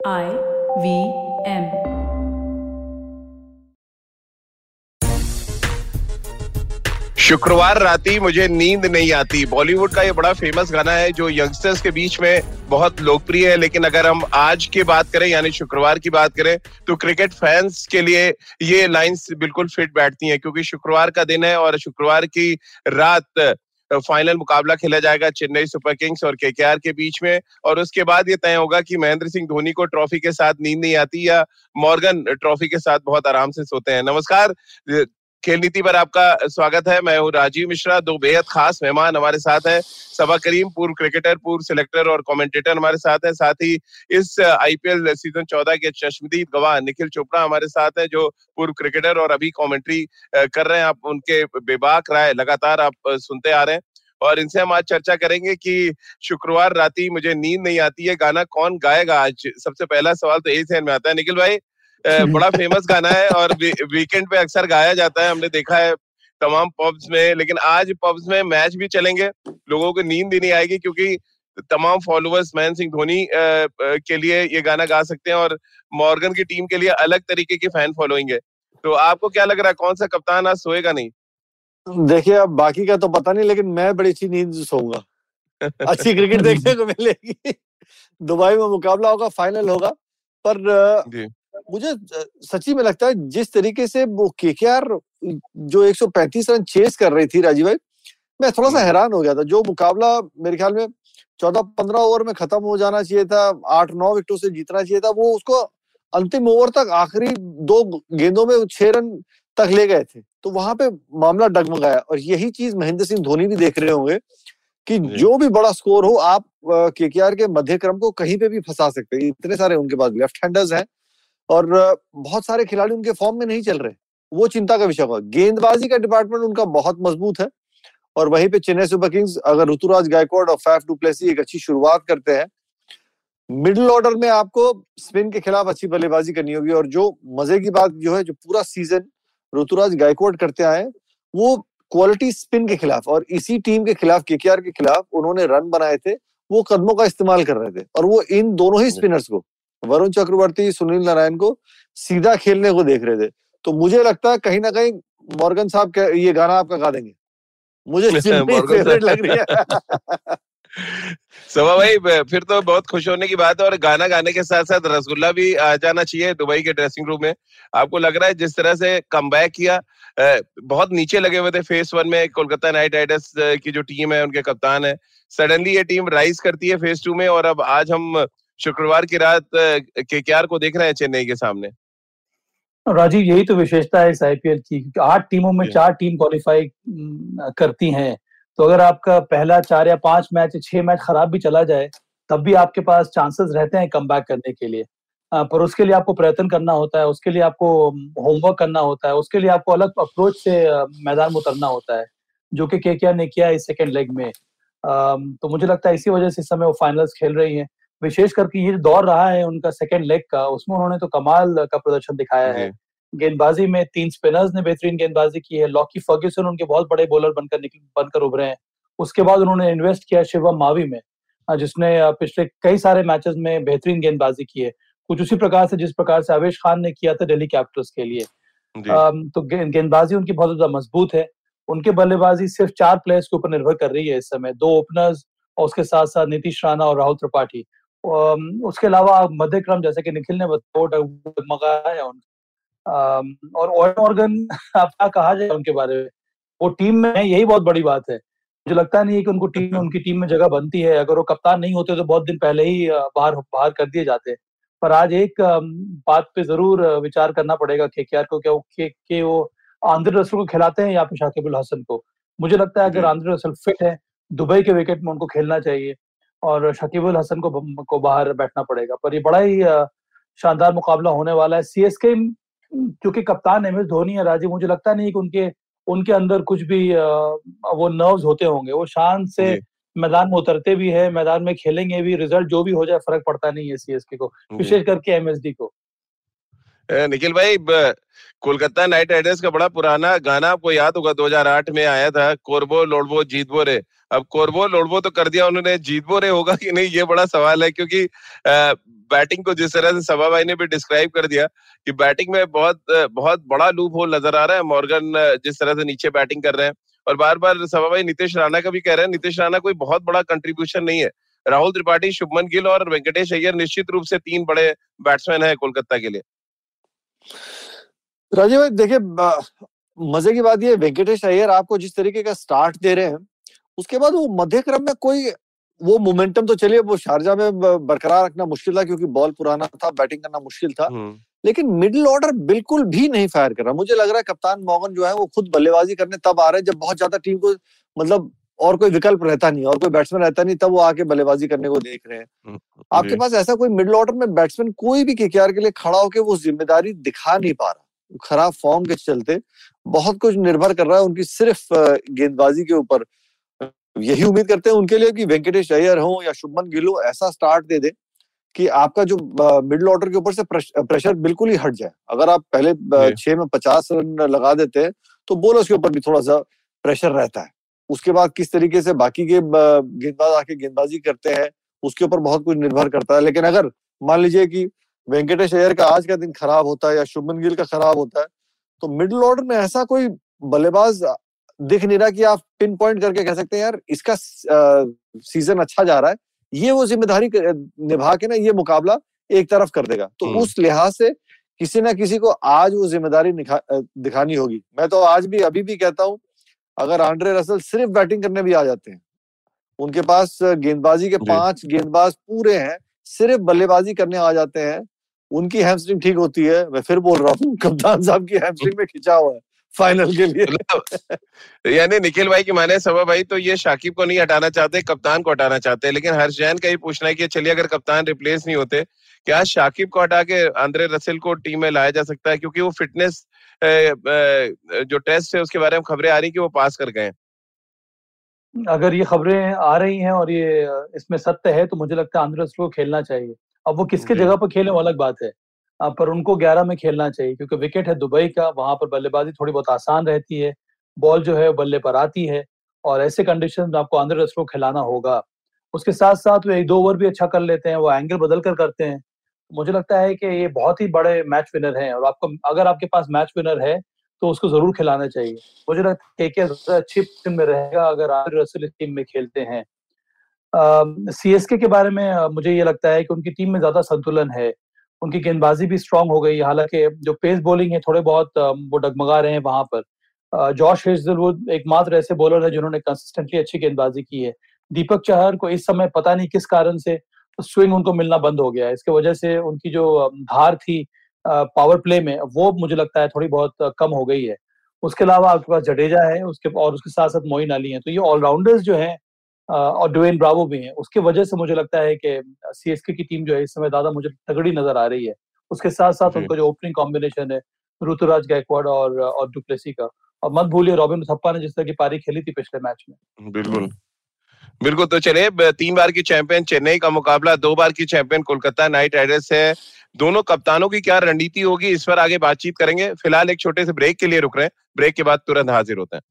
I V M. शुक्रवार राती मुझे नींद नहीं आती बॉलीवुड का ये बड़ा फ़ेमस गाना है जो यंगस्टर्स के बीच में बहुत लोकप्रिय है, लेकिन अगर हम आज की बात करें, यानी शुक्रवार की बात करें तो क्रिकेट फैंस के लिए ये लाइंस बिल्कुल फिट बैठती हैं, क्योंकि शुक्रवार का दिन है और शुक्रवार की रात फाइनल मुकाबला खेला जाएगा चेन्नई सुपर किंग्स और केकेआर के बीच में। और उसके बाद ये तय होगा कि महेंद्र सिंह धोनी को ट्रॉफी के साथ नींद नहीं आती या मॉर्गन ट्रॉफी के साथ बहुत आराम से सोते हैं। नमस्कार खेल नीति पर आपका स्वागत है। मैं हूँ राजीव मिश्रा। दो बेहद खास मेहमान हमारे साथ हैं। सबा करीम, पूर्व क्रिकेटर पूर्व सिलेक्टर और कमेंटेटर हमारे साथ हैं। साथ ही इस आईपीएल सीज़न चौदह के चश्मदीद गवाह निखिल चोपड़ा हमारे साथ हैं, जो पूर्व क्रिकेटर और अभी कमेंट्री कर रहे हैं। आप उनके बेबाक राय लगातार आप सुनते आ रहे हैं। और इनसे हम आज चर्चा करेंगे कि शुक्रवार राती मुझे नींद नहीं आती है। गाना कौन गाएगा आज? सबसे पहला सवाल तो यही ध्यान में आता है। निखिल भाई बड़ा फ़ेमस गाना है और वीकेंड पे अक्सर गाया जाता है हमने देखा है तमाम पब्स में लेकिन आज पब्स में मैच भी चलेंगे लोगों को नींद भी नहीं आएगी क्योंकि तमाम फॉलोअर्स महेंद्र सिंह धोनी के लिए ये गाना गा सकते हैं और मॉर्गन की टीम के लिए अलग तरीके की फ़ैन फॉलोइंग है। तो आपको क्या लग रहा है कौन सा कप्तान आज सोएगा नहीं? देखिए अब बाकी का तो पता नहीं लेकिन मैं बड़ी अच्छी नींद सोऊँगा। अच्छी क्रिकेट देखने को मिलेगी। दुबई में मुकाबला होगा फाइनल होगा पर मुझे सच्ची में लगता है जिस तरीके से वो केकेआर जो 135 रन चेस कर रही थी राजीव भाई मैं थोड़ा सा हैरान हो गया था। जो मुकाबला मेरे ख्याल में चौदह पंद्रह ओवर में खत्म हो जाना चाहिए था आठ नौ विकेटों से जीतना चाहिए था वो उसको अंतिम ओवर तक आखिरी दो गेंदों में छह रन तक ले गए थे। तो वहाँ पे मामला डगमगाया और यही चीज़ महेंद्र सिंह धोनी भी देख रहे होंगे कि जो। भी बड़ा स्कोर हो आप केकेआर के मध्य क्रम को कहीं पे भी फंसा सकते हैं। इतने सारे उनके पास लेफ़्ट हैंडर्स हैं। और बहुत सारे खिलाड़ी उनके फॉर्म में नहीं चल रहे। वो चिंता का विषय होगा। गेंदबाजी का डिपार्टमेंट उनका बहुत मज़बूत है और वहीं पे चेन्नई सुपर किंग्स अगर ऋतुराज गायकवाड और फैफ डुप्लेसी एक अच्छी शुरुआत करते हैं मिडिल ऑर्डर में आपको स्पिन के खिलाफ अच्छी बल्लेबाजी करनी होगी और जो मज़े की बात जो है जो पूरा सीज़न ऋतुराज गायकवाड करते आए वो क्वालिटी स्पिन के खिलाफ और इसी टीम के खिलाफ केकेआर के खिलाफ उन्होंने रन बनाए थे वो कदमों का इस्तेमाल कर रहे थे और वो इन दोनों ही स्पिनर्स को वरुण चक्रवर्ती सुनील नारायण को सीधा खेलने को देख रहे थे। तो मुझे लगता है कहीं ना कहीं मॉर्गन साहब ये गाना आपका गा देंगे। मुझे फेवरेट लग रही है। सवा भाई फिर तो बहुत खुश होने की बात है और गाना गाने के साथ साथ रसगुल्ला भी आ जाना चाहिए दुबई के ड्रेसिंग रूम में। आपको लग रहा है जिस तरह से कम किया बहुत नीचे लगे हुए थे फेस वन में कोलकाता नाइट राइडर्स की जो टीम है उनके कप्तान है। सडनली ये टीम राइज करती है फेस टू में और अब आज हम शुक्रवार की रात के को देख रहे हैं चेन्नई के सामने? राजीव यही तो विशेषता है इस आईपीएल की आठ टीमों में चार टीम क्वालिफाई करती हैं। तो अगर आपका पहला चार या पाँच मैच छह मैच खराब भी चला जाए तब भी आपके पास चांसेस रहते हैं कम करने के लिए। पर उसके लिए आपको प्रयत्न करना होता है उसके लिए आपको होमवर्क करना होता है उसके लिए आपको अलग अप्रोच से मैदान में उतरना होता है जो कि के ने किया इस सेकेंड लेग में। तो मुझे लगता है इसी वजह से इस समय वो फाइनल्स खेल रही हैं। विशेष करके ये दौर रहा है उनका सेकेंड लेग का उसमें उन्होंने तो कमाल का प्रदर्शन दिखाया है। गेंदबाजी में तीन स्पिनर्स ने बेहतरीन गेंदबाजी की है। लॉकी फर्ग्यूसन उनके बहुत बड़े बॉलर बनकर निकल बनकर उभरे हैं। उसके बाद उन्होंने इन्वेस्ट किया शिवम मावी में जिसने पिछले कई सारे मैचेस में बेहतरीन गेंदबाजी की है। कुछ उसी प्रकार से जिस प्रकार से आवेश खान ने किया था दिल्ली कैपिटल्स के लिए। तो गेंदबाजी उनकी बहुत ज़्यादा मज़बूत है। उनके बल्लेबाजी सिर्फ़ चार प्लेयर्स के ऊपर निर्भर कर रही है इस समय। दो ओपनर्स और उसके साथ साथ नीतीश राणा और राहुल त्रिपाठी। उसके अलावा मध्य क्रम जैसे कि निखिल ने डगमगाया और ऑर्गन आप क्या कहा जाए उनके बारे में? वो टीम में है यही बहुत बड़ी बात है। मुझे लगता नहीं है कि उनको टीम में उनकी टीम में जगह बनती है। अगर वो कप्तान नहीं होते तो बहुत दिन पहले ही बाहर बाहर कर दिए जाते पर आज एक बात पे ज़रूर विचार करना पड़ेगा के को क्या वो के, के वो आंध्र रसल को खिलाते हैं या फिर शाकिबुल हसन को। मुझे लगता है अगर आंध्र रसल फिट है दुबई के विकेट में उनको खेलना चाहिए। और शकीबुल हसन को को बाहर बैठना पड़ेगा। पर ये बड़ा ही शानदार मुकाबला होने वाला है। सी एस के क्योंकि कप्तान एम एस धोनी है राजीव मुझे लगता नहीं कि उनके उनके अंदर कुछ भी वो नर्व्स होते होंगे। वो शान से मैदान में उतरते भी है मैदान में खेलेंगे भी। रिज़ल्ट जो भी हो जाए फ़र्क पड़ता नहीं है सी एस के। को विशेष करके एम एस डी को। निखिल भाई कोलकाता नाइट राइडर्स का बड़ा पुराना गाना आपको याद होगा 2008 में आया था, कोरबो, लोडबो, जीतबो रे। अब कोरबो, लोडबो तो कर दिया उन्होंने, जीतबो रे होगा कि नहीं, ये बड़ा सवाल है, क्योंकि बैटिंग को जिस तरह से सभा भाई ने भी डिस्क्राइब कर दिया कि बैटिंग में बहुत बहुत बड़ा लूप होल नज़र आ रहा है, मॉर्गन, जिस तरह से नीचे बैटिंग कर रहे हैं। और बार बार सभा भाई नीतीश राणा का भी कह रहे हैं, नीतीश राणा कोई बहुत बड़ा कंट्रीब्यूशन नहीं है। राहुल त्रिपाठी, शुभमन गिल और वेंकटेश अय्यर निश्चित रूप से तीन बड़े बैट्समैन है कोलकाता के लिए। राजीव भाई देखिए मज़े की बात ये वेंकटेश अय्यर आपको जिस तरीके का स्टार्ट दे रहे हैं उसके बाद वो मध्य क्रम में कोई वो मोमेंटम तो चलिए वो शारजा में बरकरार रखना मुश्किल था क्योंकि बॉल पुराना था बैटिंग करना मुश्किल था हम्म। लेकिन मिडिल ऑर्डर बिल्कुल भी नहीं फायर कर रहा मुझे लग रहा है कप्तान मोहन जो है वो खुद बल्लेबाजी करने तब आ रहे हैं जब बहुत ज़्यादा टीम को मतलब और कोई विकल्प रहता नहीं और कोई बैट्समैन रहता नहीं तब वो आके बल्लेबाजी करने को देख रहे हैं। आपके पास ऐसा कोई मिडिल ऑर्डर में बैट्समैन कोई भी केकेआर के लिए खड़ा होकर वो ज़िम्मेदारी दिखा नहीं पा रहा। खराब फॉर्म के चलते बहुत कुछ निर्भर कर रहा है उनकी सिर्फ़ गेंदबाजी के ऊपर। यही उम्मीद करते हैं उनके लिए कि वेंकटेश अय्यर हो या शुभमन गिल हो ऐसा स्टार्ट दे दे कि आपका जो मिडिल ऑर्डर के ऊपर से प्रेशर बिल्कुल ही हट जाए। अगर आप पहले छह में पचास रन लगा देते हैं तो बोलर्स के ऊपर भी थोड़ा सा प्रेशर रहता है। उसके बाद किस तरीके से बाकी के गेंदबाज आके गेंदबाजी करते हैं उसके ऊपर बहुत कुछ निर्भर करता है। लेकिन अगर मान लीजिए कि वेंकटेश अय्यर का आज का दिन खराब होता है या शुभमन गिल का खराब होता है तो मिडिल ऑर्डर में ऐसा कोई बल्लेबाज दिख नहीं रहा कि आप पिन पॉइंट करके कह सकते हैं यार इसका सीज़न अच्छा जा रहा है। ये वो ज़िम्मेदारी निभा के ना ये मुकाबला एक तरफ़ कर देगा। तो हम्म। उस लिहाज से किसी ना किसी को आज वो ज़िम्मेदारी दिखानी होगी। मैं तो आज भी अभी भी कहता हूँ अगर आंड्रे रसल सिर्फ़ बैटिंग करने भी आ जाते हैं उनके पास गेंदबाजी के पाँच गेंदबाज पूरे हैं सिर्फ़ बल्लेबाजी करने आ जाते हैं उनकी हैमस्ट्रिंग ठीक होती है मैं फिर बोल रहा हूँ कप्तान साहब की हैमस्ट्रिंग में खिंचा हुआ है फाइनल के लिए। मतलब, यानी निखिल भाई की माने सभा भाई तो ये शाकिब को नहीं हटाना चाहते कप्तान को हटाना चाहते लेकिन हर्ष जैन का ही पूछना है कि चलिए अगर कप्तान रिप्लेस नहीं होते क्या शाकिब को हटा के आंद्रे रसेल को टीम में लाया जा सकता है? क्योंकि वो फिटनेस जो टेस्ट है उसके बारे में खबरें आ रही कि वो पास कर गए अगर ये खबरें आ रही हैं और ये इसमें सत्य है तो मुझे लगता है आंध्र को खेलना चाहिए। अब वो किसके जगह पर खेले वो अलग बात है। पर उनको ग्यारह में खेलना चाहिए क्योंकि विकेट है दुबई का वहाँ पर बल्लेबाजी थोड़ी बहुत आसान रहती है। बॉल जो है बल्ले पर आती है और ऐसे कंडीशन में आपको आंध्र को खिलाना होगा। उसके साथ साथ वो एक दो ओवर भी अच्छा कर लेते हैं वो एंगल बदल कर करते हैं। मुझे लगता है कि ये बहुत ही बड़े मैच विनर हैं और आपको, अगर आपके पास मैच विनर है तो उसको ज़रूर खिलाना चाहिए। मुझे लगता है कि अच्छी टीम में रहेगा अगर आमिर रसल इस टीम में खेलते हैं। सी एस के बारे में मुझे ये लगता है कि उनकी टीम में ज़्यादा संतुलन है। उनकी गेंदबाजी भी स्ट्रांग हो गई हालाँकि जो पेस बॉलिंग है, थोड़े बहुत वो डगमगा रहे हैं वहाँ पर। जॉश हेजलवुड एकमात्र ऐसे बॉलर है जिन्होंने कंसिस्टेंटली अच्छी गेंदबाजी की है। दीपक चहर को इस समय पता नहीं किस कारण से स्विंग उनको मिलना बंद हो गया है। इसके वजह से उनकी जो धार थी पावर प्ले में वो मुझे लगता है थोड़ी बहुत कम हो गई है। उसके अलावा आपके पास जडेजा है उसके और उसके साथ साथ मोइन अली है। तो ये ऑलराउंडर्स जो है और डुवेन ब्रावो भी हैं। उसकी वजह से मुझे लगता है कि सीएसके की टीम जो है इस समय ज़्यादा मुझे तगड़ी नज़र आ रही है। उसके साथ साथ उनका जो ओपनिंग कॉम्बिनेशन है ऋतुराज गायकवाड़ और और डुप्लेसी का। और मत भूलिए रॉबिन थप्पा ने जिस तरह की पारी खेली थी पिछले मैच में। बिल्कुल। बिल्कुल तो चले तीन बार की चैंपियन चेन्नई का मुकाबला, दो बार की चैंपियन कोलकाता नाइट राइडर्स है। दोनों कप्तानों की क्या रणनीति होगी, इस पर आगे बातचीत करेंगे। फ़िलहाल एक छोटे से ब्रेक के लिए रुक रहे हैं। ब्रेक के बाद तुरंत हाजिर होते हैं।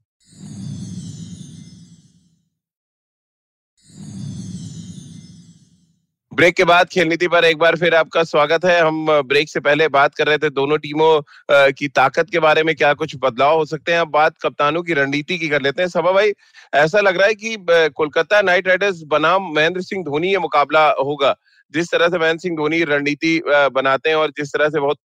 ब्रेक के बाद खेल नीति पर एक बार फिर आपका स्वागत है। हम ब्रेक से पहले बात कर रहे थे, दोनों टीमों की ताकत के बारे में क्या कुछ बदलाव हो सकते हैं? अब बात कप्तानों की रणनीति की कर लेते हैं। सभा भाई, ऐसा लग रहा है कि कोलकाता नाइट राइडर्स बनाम महेंद्र सिंह धोनी ये मुकाबला होगा। जिस तरह से महेंद्र सिंह धोनी रणनीति बनाते हैं और जिस तरह से बहुत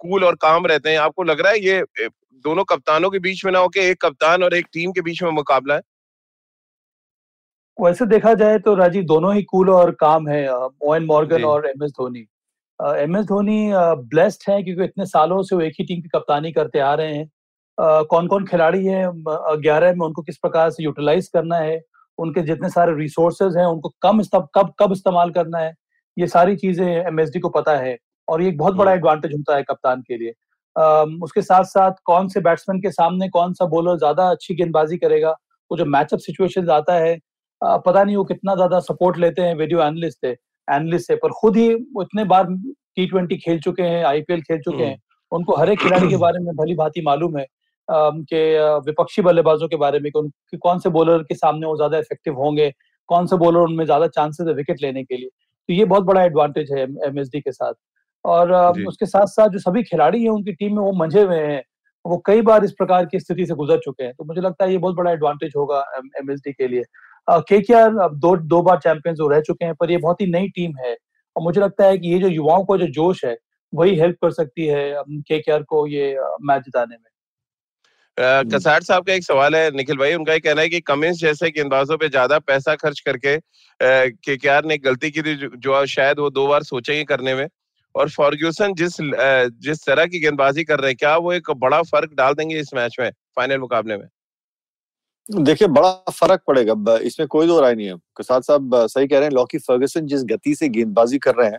कूल और काम रहते हैं, आपको लग रहा है ये दोनों कप्तानों के बीच में ना होके एक कप्तान और एक टीम के बीच में मुकाबला है? वैसे देखा जाए तो राजीव दोनों ही कूल और काम है ओएन मॉर्गन और M S Dhoni M S Dhoni blessed है क्योंकि इतने सालों से वो एक ही टीम की कप्तानी करते आ रहे हैं। कौन कौन खिलाड़ी है ग्यारह में उनको किस प्रकार से यूटिलाइज करना है उनके जितने सारे रिसोर्सेज हैं उनको कम कब कब इस्तेमाल करना है ये सारी चीज़ें एमएसडी को पता है और ये एक बहुत बड़ा एडवांटेज होता है कप्तान के लिए। उसके साथ साथ कौन से बैट्समैन के सामने कौन सा बॉलर ज़्यादा अच्छी गेंदबाजी करेगा वो जो मैचअप सिचुएशन आता है पता नहीं वो कितना ज़्यादा सपोर्ट लेते हैं वीडियो एनालिस्ट से एनालिस्ट से पर खुद ही इतने बार टी ट्वेंटी खेल चुके हैं आईपीएल खेल चुके हैं। उनको हर एक खिलाड़ी के बारे में भली भांति मालूम है कि विपक्षी बल्लेबाजों के बारे में कि कौन से बॉलर के सामने वो ज़्यादा इफ़ेक्टिव होंगे कौन से बॉलर उनमें ज़्यादा चांसेस है विकेट लेने के लिए। तो ये बहुत बड़ा एडवांटेज है एमएसडी के साथ। और उसके साथ साथ जो सभी खिलाड़ी हैं उनकी टीम में वो मंझे हुए हैं वो कई बार इस प्रकार की स्थिति से गुजर चुके हैं। तो मुझे लगता है ये बहुत बड़ा एडवांटेज होगा एमएसडी के लिए। के के आर दो दो बार चैंपियंस वो रह चुके हैं पर ये बहुत ही नई टीम है। और मुझे लगता है कि ये जो युवाओं को जो जोश है वही हेल्प कर सकती है के के आर को ये मैच जिताने में। कसार साहब का एक सवाल है निखिल भाई उनका ये कहना है कि कमिंस जैसे गेंदबाजों पे ज़्यादा पैसा खर्च करके के के आर ने गलती की थी जो शायद वो दो बार सोचेंगे करने में। और फॉर्ग्यूसन जिस जिस तरह की गेंदबाजी कर रहे हैं क्या वो एक बड़ा फ़र्क डाल देंगे इस मैच में फाइनल मुकाबले में? देखिए बड़ा फ़र्क पड़ेगा। इसमें कोई दो राय नहीं है। कसाद साहब सही कह रहे हैं लॉकी फर्गसन जिस गति से गेंदबाजी कर रहे हैं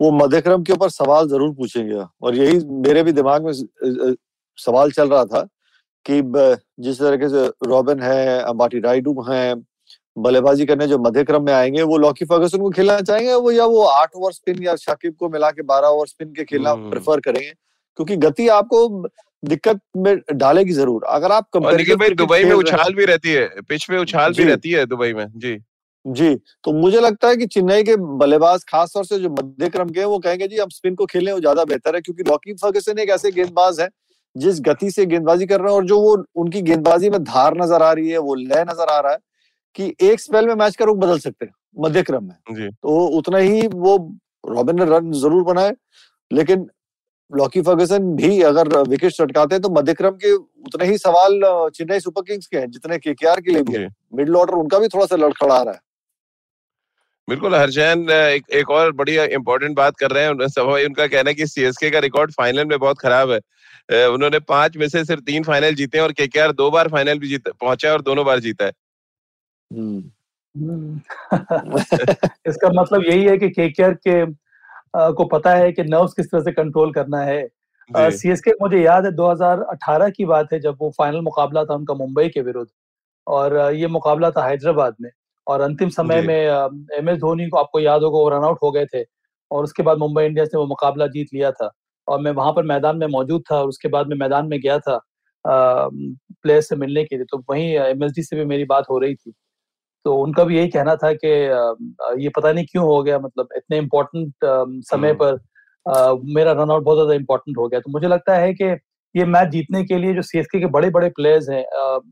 वो मध्यक्रम के ऊपर सवाल ज़रूर पूछेंगे। और यही मेरे भी दिमाग में सवाल चल रहा था कि जिस तरीके से रॉबिन है अंबाटी राइडू हैं बल्लेबाजी करने जो मध्य क्रम में आएँगे वो लॉकी फर्गसन को खेलना चाहेंगे वो या वो आठ ओवर स्पिन या शाकिब को मिला के बारह ओवर स्पिन के खेलना प्रेफर हम्म। करेंगे? क्योंकि गति आपको दिक्कत में डालेगी ज़रूर। अगर आप भाई दुबई में उछाल भी रहती है पिच में उछाल भी रहती है दुबई में जी। जी तो मुझे लगता है कि चेन्नई के बल्लेबाज खासतौर से जो मध्य क्रम के हैं वो कहेंगे जी अब स्पिन को खेलने वो ज़्यादा बेहतर है। क्योंकि लॉकी फर्गसन एक ऐसे गेंदबाज है जिस गति से गेंदबाजी कर रहे हैं और जो वो उनकी गेंदबाजी में धार नज़र आ रही है वो लय नज़र आ रहा है कि एक स्पेल में मैच का रुख बदल सकते हैं मध्य क्रम में तो उतना ही वो रॉबिन ने रन ज़रूर बनाए लेकिन लॉकी फर्गसन भी अगर विकेट चटकाते हैं तो मध्य क्रम के उतने ही सवाल चेन्नई सुपर किंग्स के हैं जितने के के लिए भी है। मिडल ऑर्डर उनका भी थोड़ा सा लड़खड़ा रहा है। बिल्कुल हरजैन एक, एक और बड़ी इंपॉर्टेंट बात कर रहे हैं सभा उनका कहना है कि सीएसके का रिकॉर्ड फाइनल में बहुत खराब है। उन्होंने पाँच में से सिर्फ़ तीन फाइनल जीते हैं और केकेआर दो बार फाइनल भी जीता पहुँचा और दोनों बार जीता है। हम्म। इसका मतलब यही है कि केकेआर के को पता है कि नर्व्स किस तरह से कंट्रोल करना है। सी एस के मुझे याद है 2018 की बात है जब वो फाइनल मुकाबला था उनका मुंबई के विरुद्ध। और ये मुकाबला था हैदराबाद में। और अंतिम समय में एम एस धोनी को आपको याद होगा वो रन आउट हो गए थे। और उसके बाद मुंबई इंडियंस ने वो मुकाबला जीत लिया था। और मैं वहाँ पर मैदान में मौजूद था और उसके बाद मैं मैदान में गया था प्लेयर से मिलने के लिए। तो वहीं एम से भी मेरी बात हो रही थी। तो उनका भी यही कहना था कि ये पता नहीं क्यों हो गया मतलब इतने इम्पोर्टेंट समय पर आ, मेरा रन आउट बहुत ज़्यादा इम्पोर्टेंट हो गया। तो मुझे लगता है कि ये मैच जीतने के लिए जो सीएसके के बड़े बड़े प्लेयर्स हैं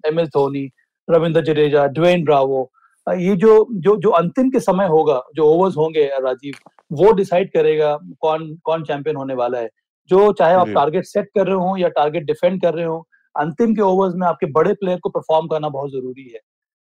M S Dhoni Ravindra Jadeja Dwayne Bravo ये जो जो जो अंतिम के समय होगा जो ओवर्स होंगे राजीव वो डिसाइड करेगा कौन कौन चैंपियन होने वाला है। जो चाहे आप टारगेट सेट कर रहे हो या टारगेट डिफेंड कर रहे हो अंतिम के ओवर्स में आपके बड़े प्लेयर को परफॉर्म करना बहुत ज़रूरी है।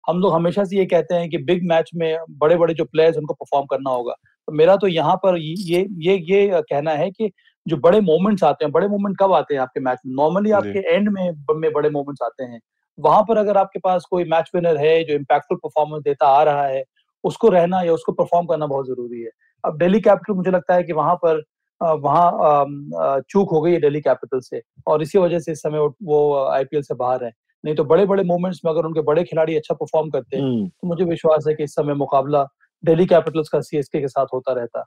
हम लोग हमेशा से ये कहते हैं कि बिग मैच में बड़े बड़े जो प्लेयर्स उनको परफॉर्म करना होगा। तो मेरा तो यहाँ पर ये ये ये कहना है कि जो बड़े मोमेंट्स आते हैं बड़े मोमेंट कब आते हैं आपके मैच में? नॉर्मली आपके एंड में में बड़े मोमेंट्स आते हैं। वहाँ पर अगर आपके पास कोई मैच विनर है जो इम्पैक्टफुल परफॉर्मेंस देता आ रहा है उसको रहना या उसको परफॉर्म करना बहुत ज़रूरी है। अब दिल्ली कैपिटल मुझे लगता है कि वहाँ पर वहाँ चूक हो गई है दिल्ली कैपिटल से और इसी वजह से इस समय वो आईपीएल से बाहर है। नहीं तो बड़े बड़े मूवमेंट्स में अगर उनके बड़े खिलाड़ी अच्छा परफॉर्म करते हैं हम्म। तो मुझे विश्वास है कि इस समय मुकाबला दिल्ली कैपिटल्स का सीएसके के साथ होता रहता।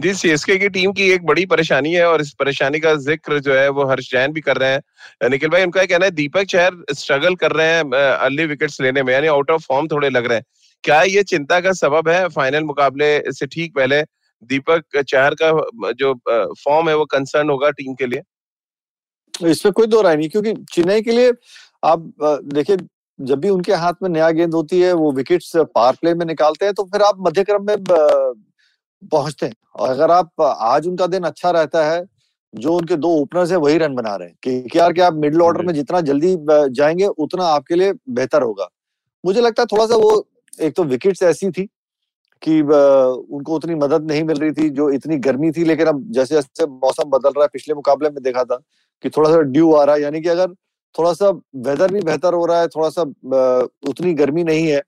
जी सीएसके की टीम की एक बड़ी परेशानी है और इस परेशानी का ज़िक्र जो है वो हर्ष जैन भी कर रहे हैं। निखिल भाई उनका कहना है दीपक चहर स्ट्रगल कर रहे हैं अर्ली विकेट्स लेने में यानी आउट ऑफ़ फॉर्म थोड़े लग रहे हैं। क्या ये चिंता का सबब है फाइनल मुकाबले से ठीक पहले दीपक चहर का जो फॉर्म है वो कंसर्न होगा टीम के लिए? इसमें कोई दो राय नहीं क्योंकि चेन्नई के लिए आप देखिए जब भी उनके हाथ में नया गेंद होती है वो विकेट्स पार प्ले में निकालते हैं तो फिर आप मध्य क्रम में पहुँचते हैं। और अगर आप आज उनका दिन अच्छा रहता है जो उनके दो ओपनर्स है वही रन बना रहे हैं। के आर आप मिडिल ऑर्डर में जितना जल्दी जाएँगे उतना आपके लिए बेहतर होगा। मुझे लगता है थोड़ा सा वो एक तो विकेट्स ऐसी थी कि उनको उतनी मदद नहीं मिल रही थी जो इतनी गर्मी थी लेकिन अब जैसे जैसे मौसम बदल रहा है पिछले मुकाबले में देखा था कि थोड़ा सा ड्यू आ रहा है यानी कि अगर थोड़ा सा वेदर भी बेहतर हो रहा है थोड़ा सा उतनी गर्मी नहीं है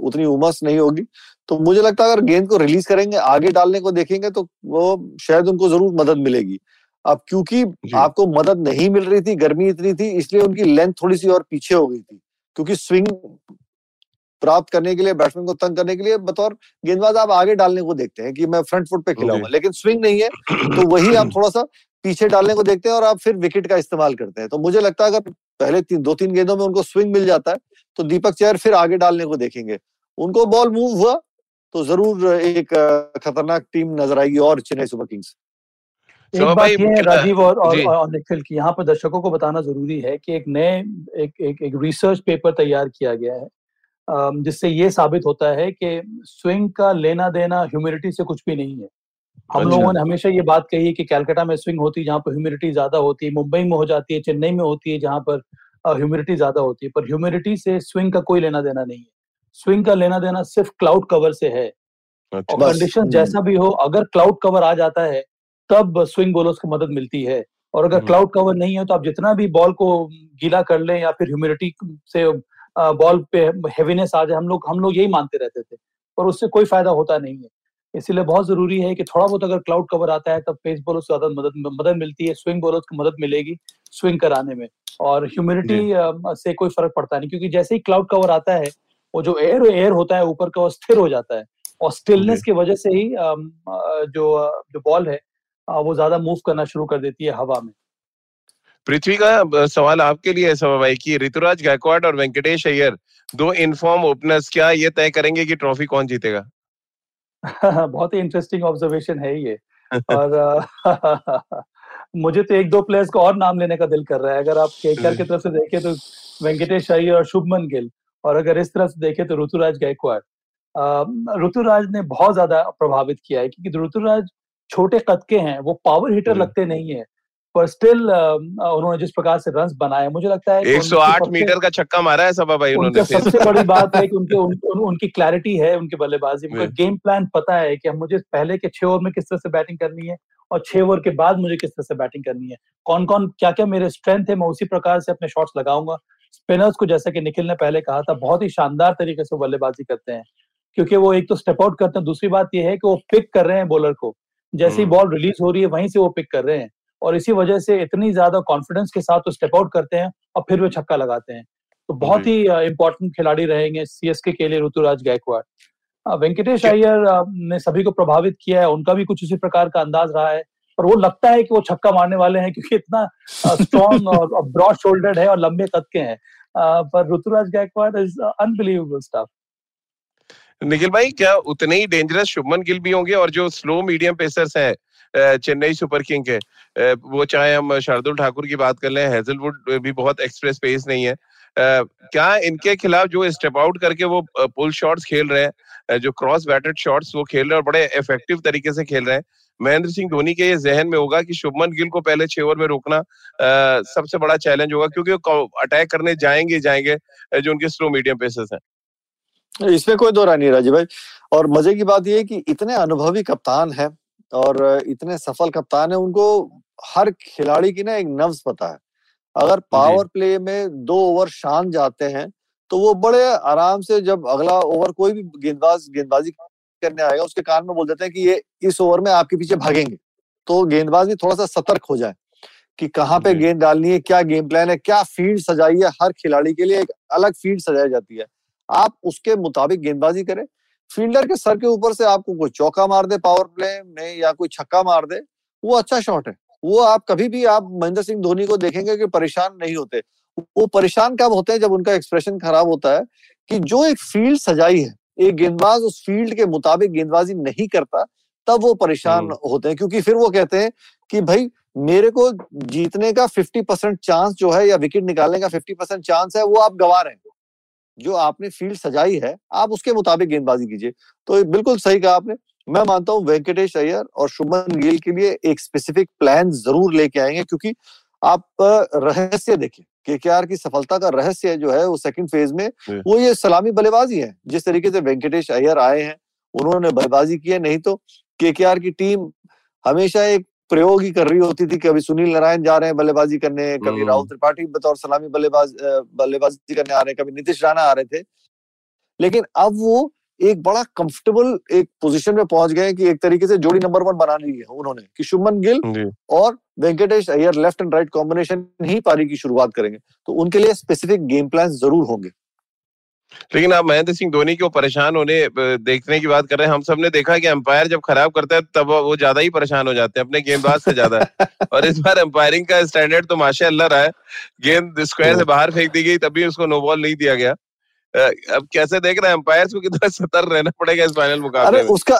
उतनी उमस नहीं होगी तो मुझे लगता है अगर गेंद को रिलीज़ करेंगे आगे डालने को देखेंगे तो वो शायद उनको ज़रूर मदद मिलेगी। अब क्योंकि आपको मदद नहीं मिल रही थी गर्मी इतनी थी इसलिए उनकी लेंथ थोड़ी सी और पीछे हो गई थी क्योंकि स्विंग प्राप्त करने के लिए बैट्समैन को तंग करने के लिए बतौर गेंदबाज आप आगे डालने को देखते हैं कि मैं फ्रंट फुट पे खिलाऊँगा लेकिन स्विंग नहीं है तो वही आप थोड़ा सा पीछे डालने को देखते हैं और आप फिर विकेट का इस्तेमाल करते हैं। तो मुझे लगता है अगर पहले तीन दो तीन गेंदों में उनको स्विंग मिल जाता है तो दीपक चेयर फिर आगे डालने को देखेंगे। उनको बॉल मूव हुआ तो ज़रूर एक खतरनाक टीम नज़र आएगी और चेन्नई सुपर किंग्स। एक बात ये है राजीव और, और, और निखिल की यहाँ पर दर्शकों को बताना ज़रूरी है कि एक नए एक एक, एक रिसर्च पेपर तैयार किया गया है जिससे ये साबित होता है कि स्विंग का लेना देना ह्यूमिडिटी से कुछ भी नहीं है। हम अच्छा। लोगों ने हमेशा ये बात कही है कि कैलकाटा में स्विंग होती है जहाँ पर ह्यूमिडिटी ज़्यादा होती है मुंबई में हो जाती है चेन्नई में होती है जहाँ पर ह्यूमिडिटी ज़्यादा होती है पर ह्यूमिडिटी से स्विंग का कोई लेना देना नहीं है स्विंग का लेना देना सिर्फ़ क्लाउड कवर से है अच्छा। और कंडीशन हम्म। जैसा भी हो अगर क्लाउड कवर आ जाता है तब स्विंग बोलर्स को मदद मिलती है और अगर क्लाउड हम्म। कवर नहीं है तो आप जितना भी बॉल को गीला कर लें या फिर ह्यूमिडिटी से बॉल पे हेवीनेस आ जाए हम लोग हम लोग यही मानते रहते थे पर उससे कोई फ़ायदा होता नहीं है इसीलिए बहुत ज़रूरी है कि थोड़ा बहुत अगर क्लाउड कवर आता है तब पेस बॉलर्स को ज़्यादा मदद मदद मिलती है स्विंग बॉलर्स को मदद मिलेगी स्विंग कराने में। और ह्यूमिडिटी से कोई फ़र्क पड़ता नहीं क्योंकि जैसे ही क्लाउड कवर आता है वो जो एयर एयर होता है ऊपर का वो स्थिर हो जाता है। और स्टिलनेस की वजह से ही जो जो बॉल है वो ज़्यादा मूव करना शुरू कर देती है हवा में। पृथ्वी का सवाल आपके लिए है सवा भाई की। ऋतुराज गायकवाड और वेंकटेश अय्यर दो इनफॉर्म ओपनर्स क्या ये तय करेंगे कि ट्रॉफी कौन जीतेगा? बहुत ही इंटरेस्टिंग ऑब्जर्वेशन है ये। और मुझे तो एक दो प्लेयर्स को और नाम लेने का दिल कर रहा है। अगर आप केकर की तरफ़ से देखें तो वेंकटेश अय्यर और शुभमन गिल और अगर इस तरह से देखें तो ऋतुराज गायकवाड़। ऋतुराज ने बहुत ज़्यादा प्रभावित किया है क्योंकि ऋतुराज छोटे कद के हैं वो पावर हिटर हम्म। लगते नहीं है। पर स्टिल उन्होंने जिस प्रकार से रन बनाए मुझे लगता है 108 मीटर का छक्का मारा है सबा भाई उन्होंने सबसे बड़ी बात है कि उनके उन, उन, उनकी क्लैरिटी है उनकी बल्लेबाजी। उनका गेम प्लान पता है कि मुझे पहले के छह ओवर में किस तरह से बैटिंग करनी है और छह ओवर के बाद मुझे किस तरह से बैटिंग करनी है। कौन कौन क्या क्या मेरे स्ट्रेंथ है मैं उसी प्रकार से अपने शॉट्स लगाऊँगा। स्पिनर्स को जैसा कि निखिल ने पहले कहा था बहुत ही शानदार तरीके से बल्लेबाजी करते हैं। क्योंकि वो एक तो स्टेप आउट करते हैं दूसरी बात यह है कि वो पिक कर रहे हैं बॉलर को। जैसे ही बॉल रिलीज़ हो रही है वहीं से वो पिक कर रहे हैं। और इसी वजह से इतनी ज़्यादा कॉन्फिडेंस के साथ वो स्टेप आउट करते हैं और फिर वो छक्का लगाते हैं। तो बहुत ही इंपॉर्टेंट खिलाड़ी रहेंगे सीएसके के लिए ऋतुराज गायकवाड़। वेंकटेश अय्यर ने सभी को प्रभावित किया है उनका भी कुछ उसी प्रकार का अंदाज रहा है पर वो लगता है कि वो छक्का मारने वाले हैं क्योंकि इतना स्ट्रॉन्ग और ब्रॉड शोल्डर्ड है और लंबे कद के हैं। पर Ruturaj Gaikwad is unbelievable stuff Nikhil भाई क्या उतने ही डेंजरस शुभमन गिल भी होंगे और जो स्लो मीडियम पेसर्स हैं चेन्नई सुपर किंग के वो चाहे हम शार्दुल ठाकुर की बात कर लें, हेजलवुड भी बहुत एक्सप्रेस पेस नहीं है। क्या इनके खिलाफ जो स्टेप आउट करके वो पुल शॉट्स खेल रहे हैं जो क्रॉस बैटेड शॉट्स वो खेल रहे हैं और बड़े इफ़ेक्टिव तरीके से खेल रहे हैं। महेंद्र सिंह धोनी के ये जहन में होगा कि शुभमन गिल को पहले छह ओवर में रोकना सबसे बड़ा चैलेंज होगा क्योंकि वो अटैक करने जाएँगे जाएँगे जो उनके स्लो मीडियम पेसेस हैं। इसमें कोई दो नहीं राजीव भाई। और मज़े की बात यह है कि इतने अनुभवी कप्तान है और इतने सफल कप्तान है उनको हर खिलाड़ी की ना एक नव्स पता है। अगर पावर प्ले में दो ओवर शान जाते हैं तो वो बड़े आराम से जब अगला ओवर कोई भी गेंदबाज गेंदबाजी करने आएगा उसके कान में बोल देते हैं कि ये इस ओवर में आपके पीछे भागेंगे। तो गेंदबाज भी थोड़ा सा सतर्क हो जाए कि कहाँ पे गेंद डालनी है क्या गेम प्लान है क्या फ़ील्ड सजाई है हर खिलाड़ी के लिए एक अलग फ़ील्ड सजाई जाती है। आप उसके मुताबिक गेंदबाजी करें फील्डर के सर के ऊपर से आपको कोई चौका मार दे पावर प्ले में या कोई छक्का मार दे वो अच्छा शॉट है। वो आप कभी भी आप महेंद्र सिंह धोनी को देखेंगे कि परेशान नहीं होते। वो परेशान कब होते हैं जब उनका एक्सप्रेशन खराब होता है कि जो एक फ़ील्ड सजाई है एक गेंदबाज उस फ़ील्ड के मुताबिक गेंदबाजी नहीं करता तब वो परेशान हम्म। होते हैं। क्योंकि फिर वो कहते हैं कि भाई मेरे को जीतने का 50 परसेंट चांस जो है या विकेट निकालने का 50 परसेंट चांस है वो आप गवा रहे हैं। जो आपने फ़ील्ड सजाई है आप उसके मुताबिक गेंदबाजी कीजिए। तो बिल्कुल सही कहा आपने। मैं मानता हूँ वेंकटेश अय्यर और शुभमन गिल के लिए एक स्पेसिफिक प्लान ज़रूर लेके आएँगे क्योंकि आप रहस्य देखिए। केकेआर की सफलता का रहस्य जो है वो सेकंड फ़ेज़ में वो ये सलामी बल्लेबाजी है। जिस तरीके से वेंकटेश अय्यर आए हैं उन्होंने बल्लेबाजी की है नहीं तो केकेआर की टीम हमेशा एक प्रयोग ही कर रही होती थी कभी सुनील नारायण जा रहे हैं बल्लेबाजी करने कभी हम्म। राहुल त्रिपाठी बतौर सलामी बल्लेबाज बल्लेबाजी करने आ रहे हैं कभी नीतीश राणा आ रहे थे। लेकिन अब वो एक बड़ा कंफर्टेबल एक पोजीशन में पहुँच गए कि एक तरीके से जोड़ी नंबर वन बना ली है उन्होंने कि शुभमन गिल और Venkatesh Iyer left and right combination ही पारी की शुरुआत करेंगे। तो उनके लिए स्पेसिफिक गेम प्लान ज़रूर होंगे। लेकिन आप महेंद्र सिंह धोनी को परेशान? होने देखने की बात कर रहे हैं। हम सबने देखा कि अंपायर जब खराब करता है तब वो ज़्यादा ही परेशान हो जाते हैं अपने गेंदबाज से ज़्यादा। और इस बार अंपायरिंग का स्टैंडर्ड तो माशा अल्लाह रहा है। गेंद स्क्वायर से बाहर फेंक दी गई तभी उसको नो बॉल नहीं दिया गया। अब कैसे देख रहे हैं अंपायर को कितना सतर्क रहना पड़ेगा इस फाइनल मुकाबले अरे उसका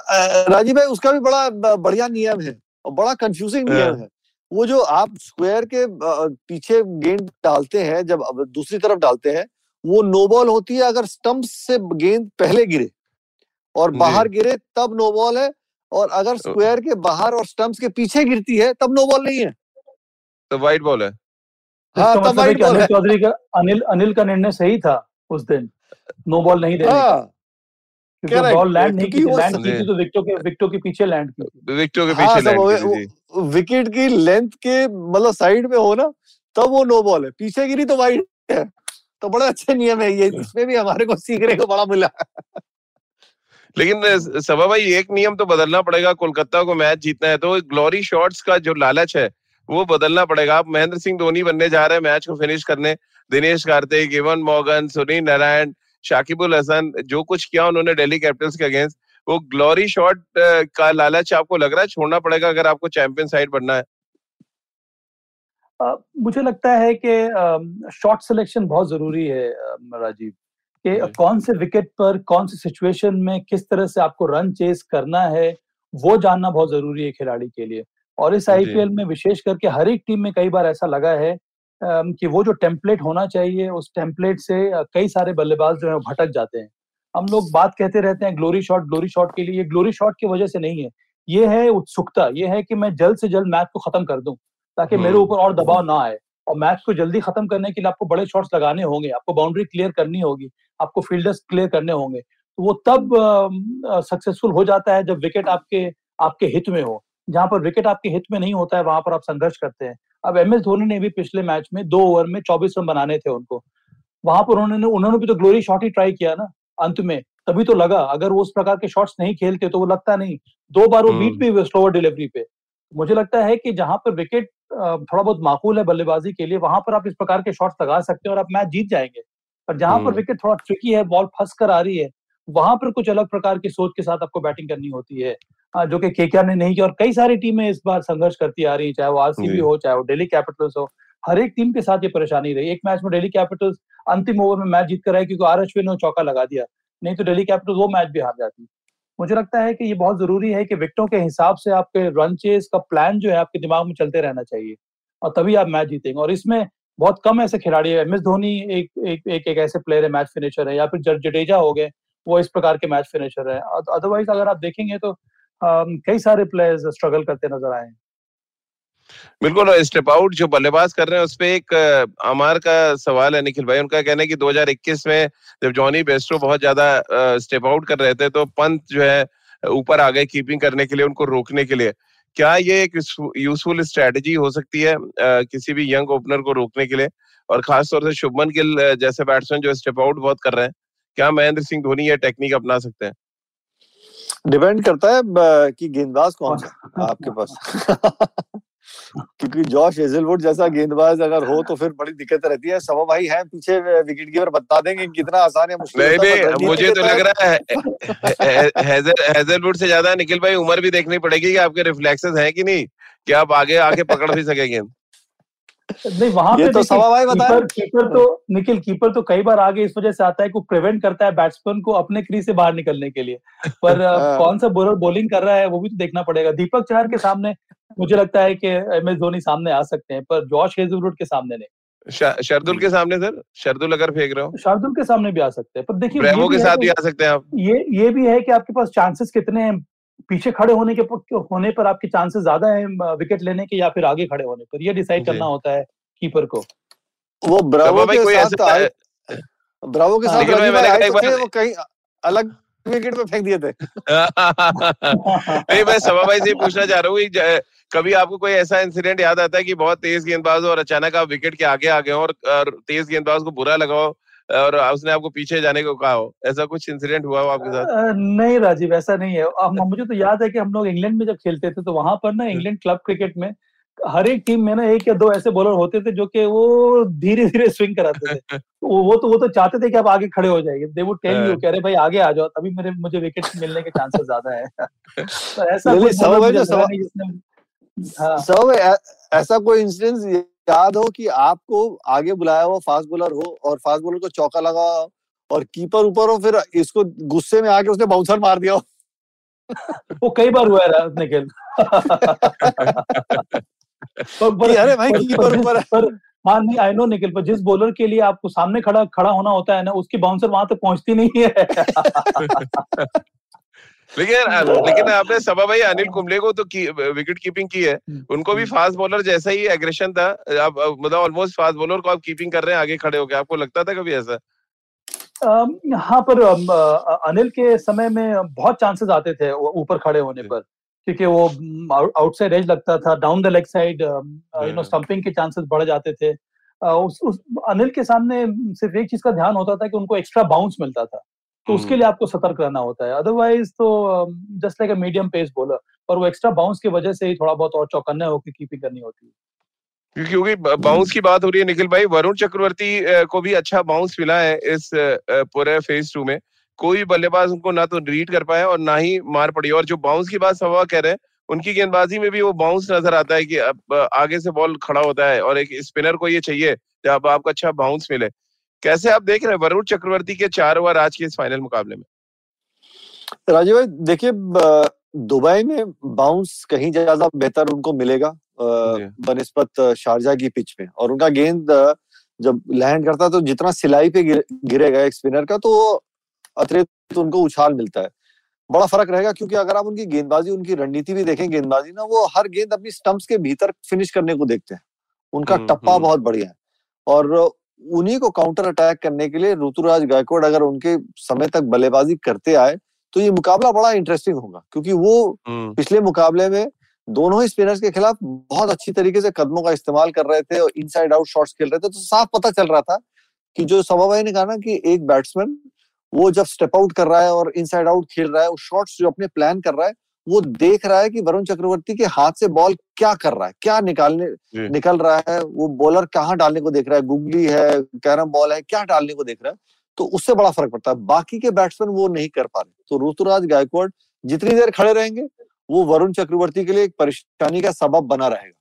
राजीव भाई उसका भी बड़ा बढ़िया नियम है और बड़ा कंफ्यूजिंग हाँ। नियम है। वो जो आप स्क्वायर के पीछे गेंद डालते हैं जब दूसरी तरफ़ डालते हैं वो नो बॉल होती है अगर स्टंप से गेंद पहले गिरे और बाहर गिरे तब नो बॉल है और अगर स्क्वायर के बाहर और स्टंप्स के पीछे गिरती है तब नो बॉल नहीं है। तो वाइट बॉल है। हाँ तब वाइट बॉल है। चौधरी का अनिल अनिल का निर्णय सही था उस दिन। नो बॉल नहीं देने हाँ, क्योंकि बॉल लैंड नहीं की लैंड की थी तो विकेटों के विकेटों के पीछे लैंड की विकेटों के पीछे लैंड हाँ, की विकेट की लेंथ के मतलब साइड में हो ना तब वो नो बॉल है। पीछे गिरी तो वाइट है। तो बड़ा अच्छे नियम है ये इसमें भी हमारे को सीखने को बड़ा मिला। लेकिन सभा भाई एक नियम तो बदलना पड़ेगा कोलकाता को मैच जीतना है तो ग्लोरी शॉट्स का जो लालच है वो बदलना पड़ेगा। आप महेंद्र सिंह धोनी बनने जा रहे हैं मैच को फिनिश करने। Dinesh Karthik even Morgan Sunil Narine Shakib Al Hasan जो कुछ किया उन्होंने दिल्ली कैपिटल्स के अगेंस्ट वो ग्लोरी शॉट का लालच आपको लग रहा है छोड़ना पड़ेगा अगर आपको चैंपियन साइड बनना है। मुझे लगता है कि शॉट सिलेक्शन बहुत ज़रूरी है राजीव कि कौन से विकेट पर कौन से सिचुएशन में किस तरह से आपको रन चेस करना है वो जानना बहुत ज़रूरी है खिलाड़ी के लिए। और इस आईपीएल में विशेष करके हर एक टीम में कई बार ऐसा लगा है कि वो जो टेम्पलेट होना चाहिए उस टेम्पलेट से कई सारे बल्लेबाज जो है भटक जाते हैं। हम लोग बात कहते रहते हैं ग्लोरी शॉट ग्लोरी शॉट के लिए ग्लोरी शॉट की वजह से नहीं है। ये है उत्सुकता ये है कि मैं जल्द से जल्द मैच को खत्म कर दूँ। ताकि मेरे हम्म। ऊपर और दबाव ना आए। और मैच को जल्दी खत्म करने के लिए आपको बड़े शॉट्स लगाने होंगे आपको बाउंड्री क्लियर करनी होगी आपको फील्डर्स क्लियर करने होंगे। तो वो तब सक्सेसफुल हो जाता है जब विकेट आपके आपके हित में हो। जहाँ पर विकेट आपके हित में नहीं होता है वहाँ पर आप संघर्ष करते हैं। अब एम एस धोनी ने भी पिछले मैच में दो ओवर में चौबीस रन बनाने थे उनको। वहाँ पर उन्होंने उन्होंने भी तो ग्लोरी शॉट ही ट्राई किया ना अंत में। तभी तो लगा अगर वो उस प्रकार के शॉट्स नहीं खेलते तो वो लगता नहीं। दो बार वो बीट हम्म। भी स्लोअर डिलीवरी पे। मुझे लगता है कि जहाँ पर विकेट थोड़ा बहुत माकूल है बल्लेबाजी के लिए वहाँ पर आप इस प्रकार के शॉट्स लगा सकते हैं और आप मैच जीत जाएँगे। पर जहाँ पर विकेट। थोड़ा ट्रिकी है बॉल फंस कर आ रही है वहाँ पर कुछ अलग प्रकार की सोच के साथ आपको बैटिंग करनी होती है जो कि केकेआर ने नहीं किया और कई सारी टीमें इस बार संघर्ष करती आ रही है चाहे वो आरसीबी हो चाहे वो दिल्ली कैपिटल्स हो हर एक टीम के साथ ये परेशानी रही। एक मैच में दिल्ली कैपिटल्स अंतिम ओवर में मैच जीत कर आए क्योंकि आर अश्विन ने चौका लगा दिया नहीं तो दिल्ली कैपिटल्स वो मैच भी हार जाती। मुझे लगता है कि ये बहुत ज़रूरी है कि विकटों के हिसाब से आपके रन चेस का प्लान जो है आपके दिमाग में चलते रहना चाहिए और तभी आप मैच जीतेंगे। और इसमें बहुत कम ऐसे खिलाड़ी है। एम एस धोनी एक एक एक एक ऐसे प्लेयर है मैच फिनिशर है, या फिर जडेजा हो गए, वो इस प्रकार के मैच फिनिशर है। अदरवाइज़ अगर आप देखेंगे तो कई सारे प्लेयर्स स्ट्रगल करते नज़र आए बिल्कुल स्टेप आउट जो बल्लेबाज कर रहे हैं उस पर एक अमार का सवाल है निखिल भाई। उनका कहना है कि 2021 में जब जॉनी बेस्टो बहुत ज़्यादा स्टेप आउट कर रहे थे तो पंत जो है ऊपर आ गए कीपिंग करने के लिए उनको रोकने के लिए। क्या ये एक यूजफुल स्ट्रेटजी हो सकती है किसी भी यंग ओपनर को रोकने के लिए? और खास तौर से शुभमन गिल जैसे बैट्समैन जो स्टेप आउट बहुत कर रहे हैं क्या महेंद्र सिंह धोनी ये टेक्निक अपना सकते हैं? डिपेंड करता है कि गेंदबाज कौन सा आपके पास। क्योंकि जॉश हेजलवुड जैसा गेंदबाज अगर हो तो फिर बड़ी दिक्कत रहती है। सवा भाई है पीछे विकेट कीपर बता देंगे कितना आसान है मुश्किल नहीं नहीं मुझे तो लग रहा है हेजलवुड से ज़्यादा निखिल भाई उम्र भी देखनी पड़ेगी कि आपके रिफ्लेक्सेस हैं कि नहीं कि आप आगे आके पकड़ भी सकेंगे। नहीं वहाँ पे तो सवा भाई बता कीपर तो निखिल कीपर तो कई बार आगे इस वजह से आता है कि प्रिवेंट करता है बैट्समैन को अपने क्रीज से बाहर निकलने के लिए। पर हाँ। कौन सा बोलर बॉलिंग कर रहा है वो भी तो देखना पड़ेगा। दीपक चहर के सामने मुझे लगता है कि एम एस धोनी सामने आ सकते हैं पर जॉश हेजलवुड के सामने नहीं। शरदुल के सामने सर? शरदुल अगर फेंक रहे हो। शार्दुल के सामने भी आ सकते हैं पर देखिए के साथ भी आ सकते हैं आप। ये ये भी है कि आपके पास चांसेस कितने हैं पीछे खड़े होने के होने पर आपके चांसेस ज़्यादा हैं विकेट लेने के या फिर आगे खड़े होने पर। ये डिसाइड करना होता है कीपर को। वो ब्रावो के साथ ब्रावो के साथ आए थे वो कहीं अलग विकेट पे फेंक दिए थे। नहीं मैं सभा भाई से पूछना चाह रहा हूँ कभी आपको कोई ऐसा इंसिडेंट याद आता है कि बहुत तेज गेंदबाज हो और अचानक आप विकेट के आगे आ गए और, और तेज गेंदबाज को बुरा लगा हो? और उसने आपको पीछे जाने को कहा हो? ऐसा कुछ इंसिडेंट हुआ हो आपके साथ? नहीं राजीव ऐसा नहीं है। मुझे तो याद है कि हम लोग इंग्लैंड में जब खेलते थे तो वहाँ पर ना इंग्लैंड क्लब क्रिकेट में हर एक टीम में ना एक या दो ऐसे बॉलर होते थे जो कि वो धीरे धीरे स्विंग कराते थे। वो वो तो वो तो चाहते थे कि आप आगे खड़े हो जाएँगे दे वुड टेल यू कह रहे भाई आगे आ जाओ तभी मेरे मुझे विकेट मिलने के चांसेस ज़्यादा है। तो ऐसा कोई सब हाँ। सब ऐसा कोई इंसिडेंस याद हो कि आपको आगे बुलाया हुआ फास्ट बॉलर हो और फास्ट बॉलर को चौका लगा और कीपर ऊपर हो फिर इसको गुस्से में आके उसने बाउंसर मार दिया वो कई बार हुआ है निखिल पर, अरे भाई कीपर ऊपर पर हाँ नहीं आई नो निखिल पर जिस बॉलर के लिए आपको सामने खड़ा खड़ा होना होता है ना उसकी बाउंसर वहाँ तक पहुँचती नहीं है। लेकिन लेकिन आपने सभा भाई अनिल कुंबले को तो की, विकेट कीपिंग की है। उनको भी फास्ट हम्म। बॉलर जैसा ही एग्रेशन था। आप मतलब ऑलमोस्ट फास्ट बॉलर को आप कीपिंग कर रहे हैं आगे खड़े होकर आपको लगता था कभी ऐसा? हाँ पर अनिल के समय में बहुत चांसेस आते थे ऊपर खड़े होने पर। क्योंकि वो आउटसाइड एज लगता था down the leg side you know stumping के चांसेस बढ़ जाते थे। उस, उस अनिल के सामने सिर्फ़ एक चीज़ का ध्यान होता था कि उनको एक्स्ट्रा बाउंस मिलता था। तो उसके हम्म। लिए आपको सतर्क रहना होता है। अदरवाइज़ तो just like a medium pace bowler और वो एक्स्ट्रा बाउंस की वजह से ही थोड़ा बहुत और चौकन्ने होकर कीपिंग करनी होती है। क्योंकि बाउंस की बात हो रही है निखिल भाई वरुण चक्रवर्ती को भी अच्छा बाउंस मिला है इस पूरे फ़ेज़ टू में। कोई बल्लेबाज उनको ना तो रीड कर पाया और ना ही मार पड़ी। और जो बाउंस की बात सवा कह रहे हैं उनकी गेंदबाजी में भी वो बाउंस नज़र आता है कि अब आगे से बॉल खड़ा होता है और एक स्पिनर को ये चाहिए जब आपको अच्छा बाउंस मिले। कैसे आप देख रहे हैं? वरुण चक्रवर्ती के चार ओवर आज के इस फाइनल मुकाबले में। राजीव भाई देखिए दुबई में बाउंस कहीं ज़्यादा बेहतर उनको मिलेगा बनस्पत शारजा की पिच में। और उनका गेंद जब लैंड करता है तो जितना सिलाई पे गिरेगा एक स्पिनर का तो अतिरिक्त उनको उछाल मिलता है। बड़ा फ़र्क रहेगा क्योंकि अगर आप उनकी गेंदबाजी उनकी रणनीति भी देखें गेंदबाजी ना वो हर गेंद अपनी स्टंप्स के भीतर फिनिश करने को देखते हैं। उनका हम्म, टप्पा हम्म। बहुत बढ़िया है। और उन्हीं को काउंटर अटैक करने के लिए ऋतुराज गायकवाड़ अगर उनके समय तक बल्लेबाजी करते आए तो ये मुकाबला बड़ा इंटरेस्टिंग होगा क्योंकि वो हम्म। पिछले मुकाबले में दोनों ही स्पिनर्स के खिलाफ बहुत अच्छी तरीके से कदमों का इस्तेमाल कर रहे थे और इनसाइड आउट शॉट्स खेल रहे थे तो साफ़ पता चल रहा था कि जो सभा भाई ने कहा ना कि एक बैट्समैन वो जब स्टेप आउट कर रहा है और इनसाइड आउट खेल रहा है वो शॉट्स जो अपने प्लान कर रहा है वो देख रहा है कि वरुण चक्रवर्ती के हाथ से बॉल क्या कर रहा है? क्या निकालने निकल रहा है? वो बॉलर कहाँ डालने को देख रहा है? गुगली है कैरम बॉल है क्या डालने को देख रहा है? तो उससे बड़ा फ़र्क पड़ता है। बाकी के बैट्समैन वो नहीं कर पा रहे। तो ऋतुराज गायकवाड़ जितनी देर खड़े रहेंगे वो वरुण चक्रवर्ती के लिए एक परेशानी का सबब बना रहेगा।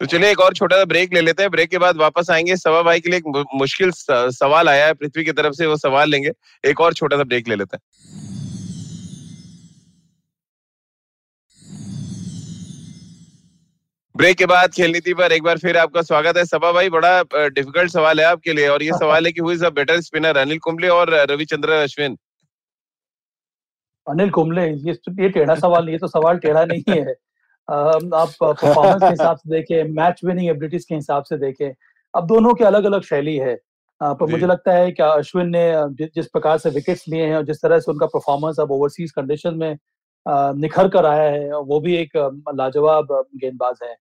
तो चलिए एक और छोटा सा ब्रेक ले लेते हैं। ब्रेक के बाद वापस आएँगे। सवा भाई के लिए एक मुश्किल सवाल आया है। पृथ्वी की तरफ़ से वो सवाल लेंगे। एक और छोटा सा ब्रेक ले लेते हैं। ब्रेक के बाद खेल नीति पर एक बार फिर आपका स्वागत है। सभा भाई बड़ा डिफ़िकल्ट सवाल है आपके लिए और ये सवाल है कि हुई बेटर स्पिनर अनिल कुंबले और रविचंद्र अश्विन? अनिल कुंबले ये ये टेढ़ा सवाल ये तो सवाल टेढ़ा नहीं है। आप परफॉर्मेंस के हिसाब से देखें मैच विनिंग एबिलिटीज के हिसाब से देखें अब दोनों की अलग अलग शैली है। पर मुझे लगता है कि अश्विन ने जिस प्रकार से विकेट्स लिए हैं और जिस तरह से उनका परफॉर्मेंस अब ओवरसीज कंडीशन में निखर कर आया है वो भी एक लाजवाब गेंदबाज है।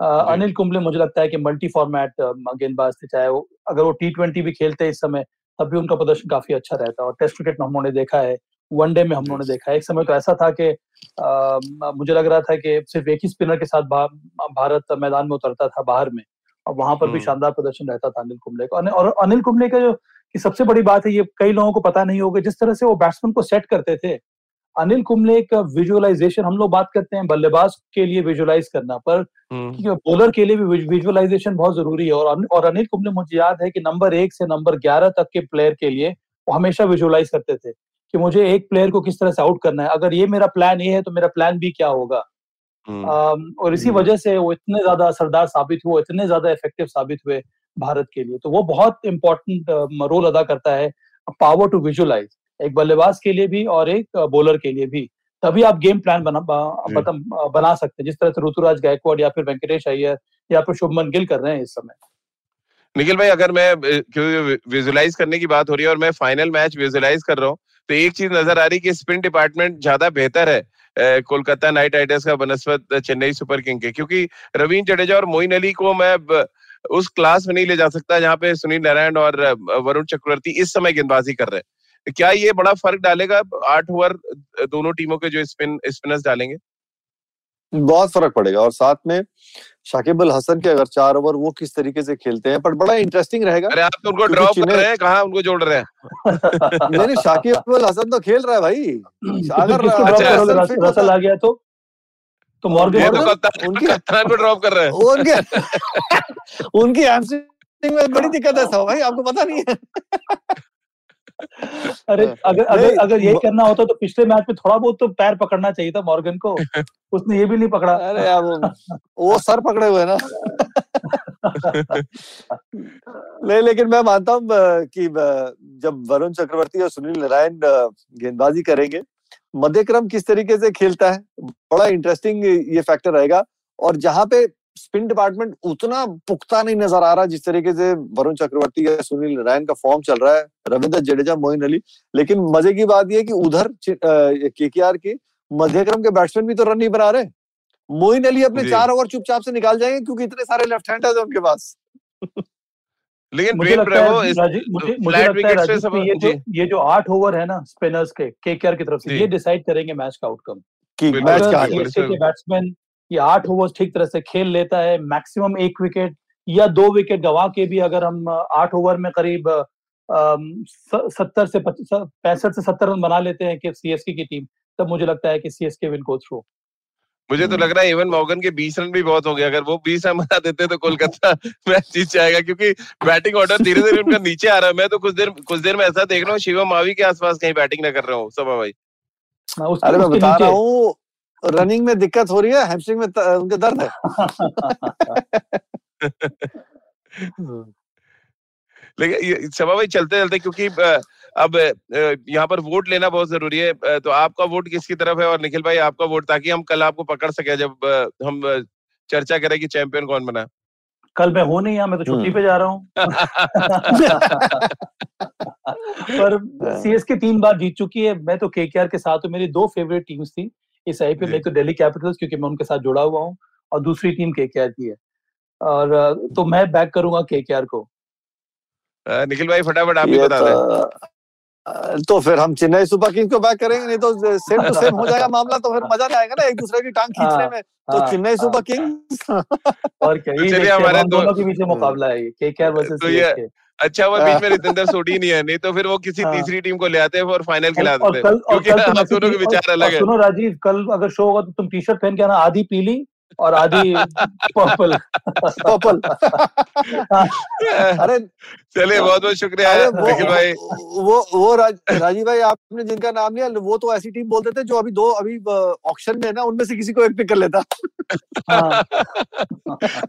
अनिल कुंबले मुझे लगता है कि मल्टी फॉर्मेट गेंदबाज थे चाहे वो अगर वो टी ट्वेंटी भी खेलते हैं इस समय तब भी उनका प्रदर्शन काफ़ी अच्छा रहता है और टेस्ट क्रिकेट में हम लोगों ने देखा है वनडे में हम लोगों ने देखा है। एक समय तो ऐसा था कि मुझे लग रहा था कि सिर्फ़ एक ही स्पिनर के साथ भारत मैदान में उतरता था बाहर में और वहाँ पर भी। शानदार प्रदर्शन रहता था अनिल कुंबले का। और अनिल कुंबले का जो की सबसे बड़ी बात है ये कई लोगों को पता नहीं होगा जिस तरह से वो बैट्समैन को सेट करते थे अनिल कुंबले का विजुअलाइजेशन हम लोग बात करते हैं बल्लेबाज के लिए विजुअलाइज करना पर बॉलर हम्म। के लिए भी विजुअलाइजेशन बहुत ज़रूरी है और और अनिल कुंबले मुझे याद है कि नंबर एक से नंबर ग्यारह तक के प्लेयर के लिए वो हमेशा विजुअलाइज करते थे कि मुझे एक प्लेयर को किस तरह से आउट करना है अगर ये मेरा प्लान ए है तो मेरा प्लान बी क्या होगा हम्म। और इसी हम्म। वजह से वो इतने ज़्यादा असरदार साबित हुए इतने ज़्यादा इफ़ेक्टिव साबित हुए भारत के लिए तो वो बहुत इंपॉर्टेंट रोल अदा करता है पावर टू विजुअलाइज एक बल्लेबाज के लिए भी और एक बॉलर के लिए भी। तभी आप गेम प्लान बना बना सकते हैं। जिस तरह से ऋतुराज गायकवाड़ या फिर वेंकटेश अय्यर या फिर शुभमन गिल कर रहे हैं इस समय। निखिल भाई अगर मैं विजुलाइज करने की बात हो रही है और मैं फाइनल मैच विजुलाइज कर रहा हूँ तो एक चीज़ नज़र आ रही कि स्पिन डिपार्टमेंट ज़्यादा बेहतर है कोलकाता नाइट राइडर्स का बनस्पत चेन्नई सुपर किंग के। क्योंकि रवीन जडेजा और मोइन अली को मैं उस क्लास में नहीं ले जा सकता जहाँ पे सुनील नारायण और वरुण चक्रवर्ती इस समय गेंदबाजी कर रहे हैं। क्या ये बड़ा फ़र्क डालेगा आठ ओवर दोनों टीमों के जो स्पिन स्पिनर्स डालेंगे? बहुत फ़र्क पड़ेगा और साथ में शाकिब अल हसन के अगर चार ओवर वो किस तरीके से खेलते हैं पर बड़ा इंटरेस्टिंग रहेगा अरे आप तो उनको ड्रॉप कर रहे हैं कहाँ उनको जोड़ रहे हैं? नहीं नहीं शाकिब अल हसन तो खेल रहा है भाई। अगर रसल आ गया तो? तो मॉर्गन तो उनकी कप्तान को ड्रॉप कर रहे हैं। उनके उनकी हैमस्ट्रिंग में बड़ी दिक्कत है सब भाई आपको पता नहीं है। अरे हाँ। अगर अगर अगर यही करना होता तो पिछले मैच में थोड़ा बहुत तो पैर पकड़ना चाहिए था मॉर्गन को। उसने ये भी नहीं पकड़ा। अरे यार वो, वो सर पकड़े हुए ना। नहीं लेकिन मैं मानता हूँ कि जब वरुण चक्रवर्ती और सुनील नारायण गेंदबाजी करेंगे मध्यक्रम किस तरीके से खेलता है बड़ा इंटरेस्टिंग ये फैक्टर रहेगा। और जहाँ पे स्पिन डिपार्टमेंट उतना पुख्ता नहीं नज़र आ रहा जिस तरीके से वरुण चक्रवर्ती या सुनील नारायण का फॉर्म चल रहा है रविंद्र जडेजा मोइन अली। लेकिन मज़े की बात यह कि उधर केकेआर की मध्यक्रम के बैट्समैन भी तो रन नहीं बना रहे मोइन अली अपने चार ओवर चुपचाप से निकाल जाएँगे क्योंकि इतने सारे लेफ़्ट हैंडर्स है उनके पास। लेकिन मुझे लगता है मुझे, मुझे लगता है ये जो ये जो आठ ओवर है ना स्पिनर्स के केकेआर की तरफ़ से ये डिसाइड करेंगे मैच का आउटकम कि मैच का बैट्समैन ये आठ ओवर ठीक तरह से खेल लेता है मैक्सिमम एक विकेट या दो विकेट गवा के भी अगर हम आठ ओवर में करीब सत्तर से पैंसठ से सत्तर रन बना लेते हैं कि सीएसके की टीम तब मुझे लगता है कि सीएसके विन को थ्रू मुझे तो लग रहा है इवन मॉर्गन के 20 रन भी बहुत हो गए अगर वो 20 रन बना देते तो कोलकाता मैच जीत जाएगा क्योंकि बैटिंग ऑर्डर धीरे धीरे उनका नीचे आ रहा है। मैं तो कुछ देर कुछ देर में ऐसा देख रहा हूँ शिवम मावी के आसपास कहीं बैटिंग ना कर रहा हूँ सभा भाई। हाँ, अरे मैं बता रहा हूँ रनिंग में दिक्कत हो रही है हैमस्ट्रिंग में उनके दर्द है। लेकिन सभा भाई चलते चलते क्योंकि अब यहाँ पर वोट लेना बहुत ज़रूरी है तो आपका वोट किसकी तरफ़ है और निखिल भाई आपका वोट ताकि हम कल आपको पकड़ सके जब हम चर्चा करें कि चैंपियन कौन बना। कल मैं हूँ नहीं यहाँ मैं तो छुट्टी पे जा रहा हूँ। पर सीएसके तीन बार जीत चुकी है। मैं तो केकेआर के साथ हूँ मेरी दो फेवरेट टीम्स थी। इस आईपीएल में तो दिल्ली कैपिटल्स क्योंकि मैं उनके साथ जुड़ा हुआ हूँ और दूसरी टीम केकेआर की है। और तो मैं बैक करूँगा केकेआर को। निखिल भाई फटाफट आप ही बता दें। तो फिर हम चेन्नई सुपर किंग्स को बैक करेंगे नहीं तो सेम टू सेम हो जाएगा मामला तो फिर मज़ा नहीं आएगा ना एक दूसरे की टांग खींचने हाँ, में। तो हाँ, चेन्नई सुपर किंग्स। और क्या तो ये हमारे दोनों के बीच मुकाबला है केकेआर वर्सेस सीएसके अच्छा हुआ बीच में रितेंद्र सोडी नहीं है नहीं तो फिर वो किसी हाँ। तीसरी टीम को ले आते हैं और फाइनल खिला देते हैं। क्योंकि हम दोनों के विचार अलग है। सुनो राजीव कल अगर शो होगा तो तुम टी शर्ट पहन के आना आधी पीली और आधी पर्पल पर्पल अरे चलिए बहुत बहुत शुक्रिया निखिल भाई। वो वो राज, राजीव भाई आपने जिनका नाम लिया वो तो ऐसी टीम बोलते थे जो अभी दो अभी ऑक्शन में है ना उनमें से किसी को एक पिक कर लेता। हाँ। बहुत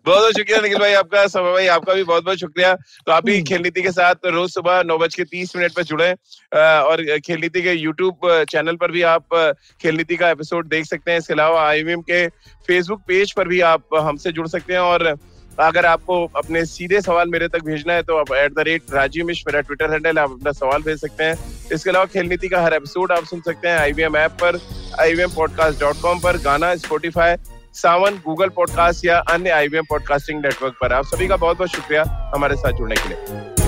बहुत शुक्रिया निखिल भाई आपका समय भाई आपका भी बहुत बहुत शुक्रिया। तो आप भी हम्म। खेल नीति के साथ रोज सुबह नौ बज के तीस मिनट पर जुड़े और खेल नीति के यूट्यूब चैनल पर भी आप खेल नीति का एपिसोड देख सकते हैं। इसके अलावा आई के फेसबुक पेज पर भी आप हमसे जुड़ सकते हैं। और अगर आपको अपने सीधे सवाल मेरे तक भेजना है तो आप at the rate Rajeev Mishra मेरा ट्विटर हैंडल आप अपना सवाल भेज सकते हैं। इसके अलावा खेल नीति का हर एपिसोड आप सुन सकते हैं आईवीएम ऐप पर आईवीएम पॉडकास्ट डॉट कॉम पर गाना स्पोटिफाई सावन गूगल पॉडकास्ट या अन्य आईवीएम पॉडकास्टिंग नेटवर्क पर आप सभी का बहुत बहुत शुक्रिया हमारे साथ जुड़ने के लिए।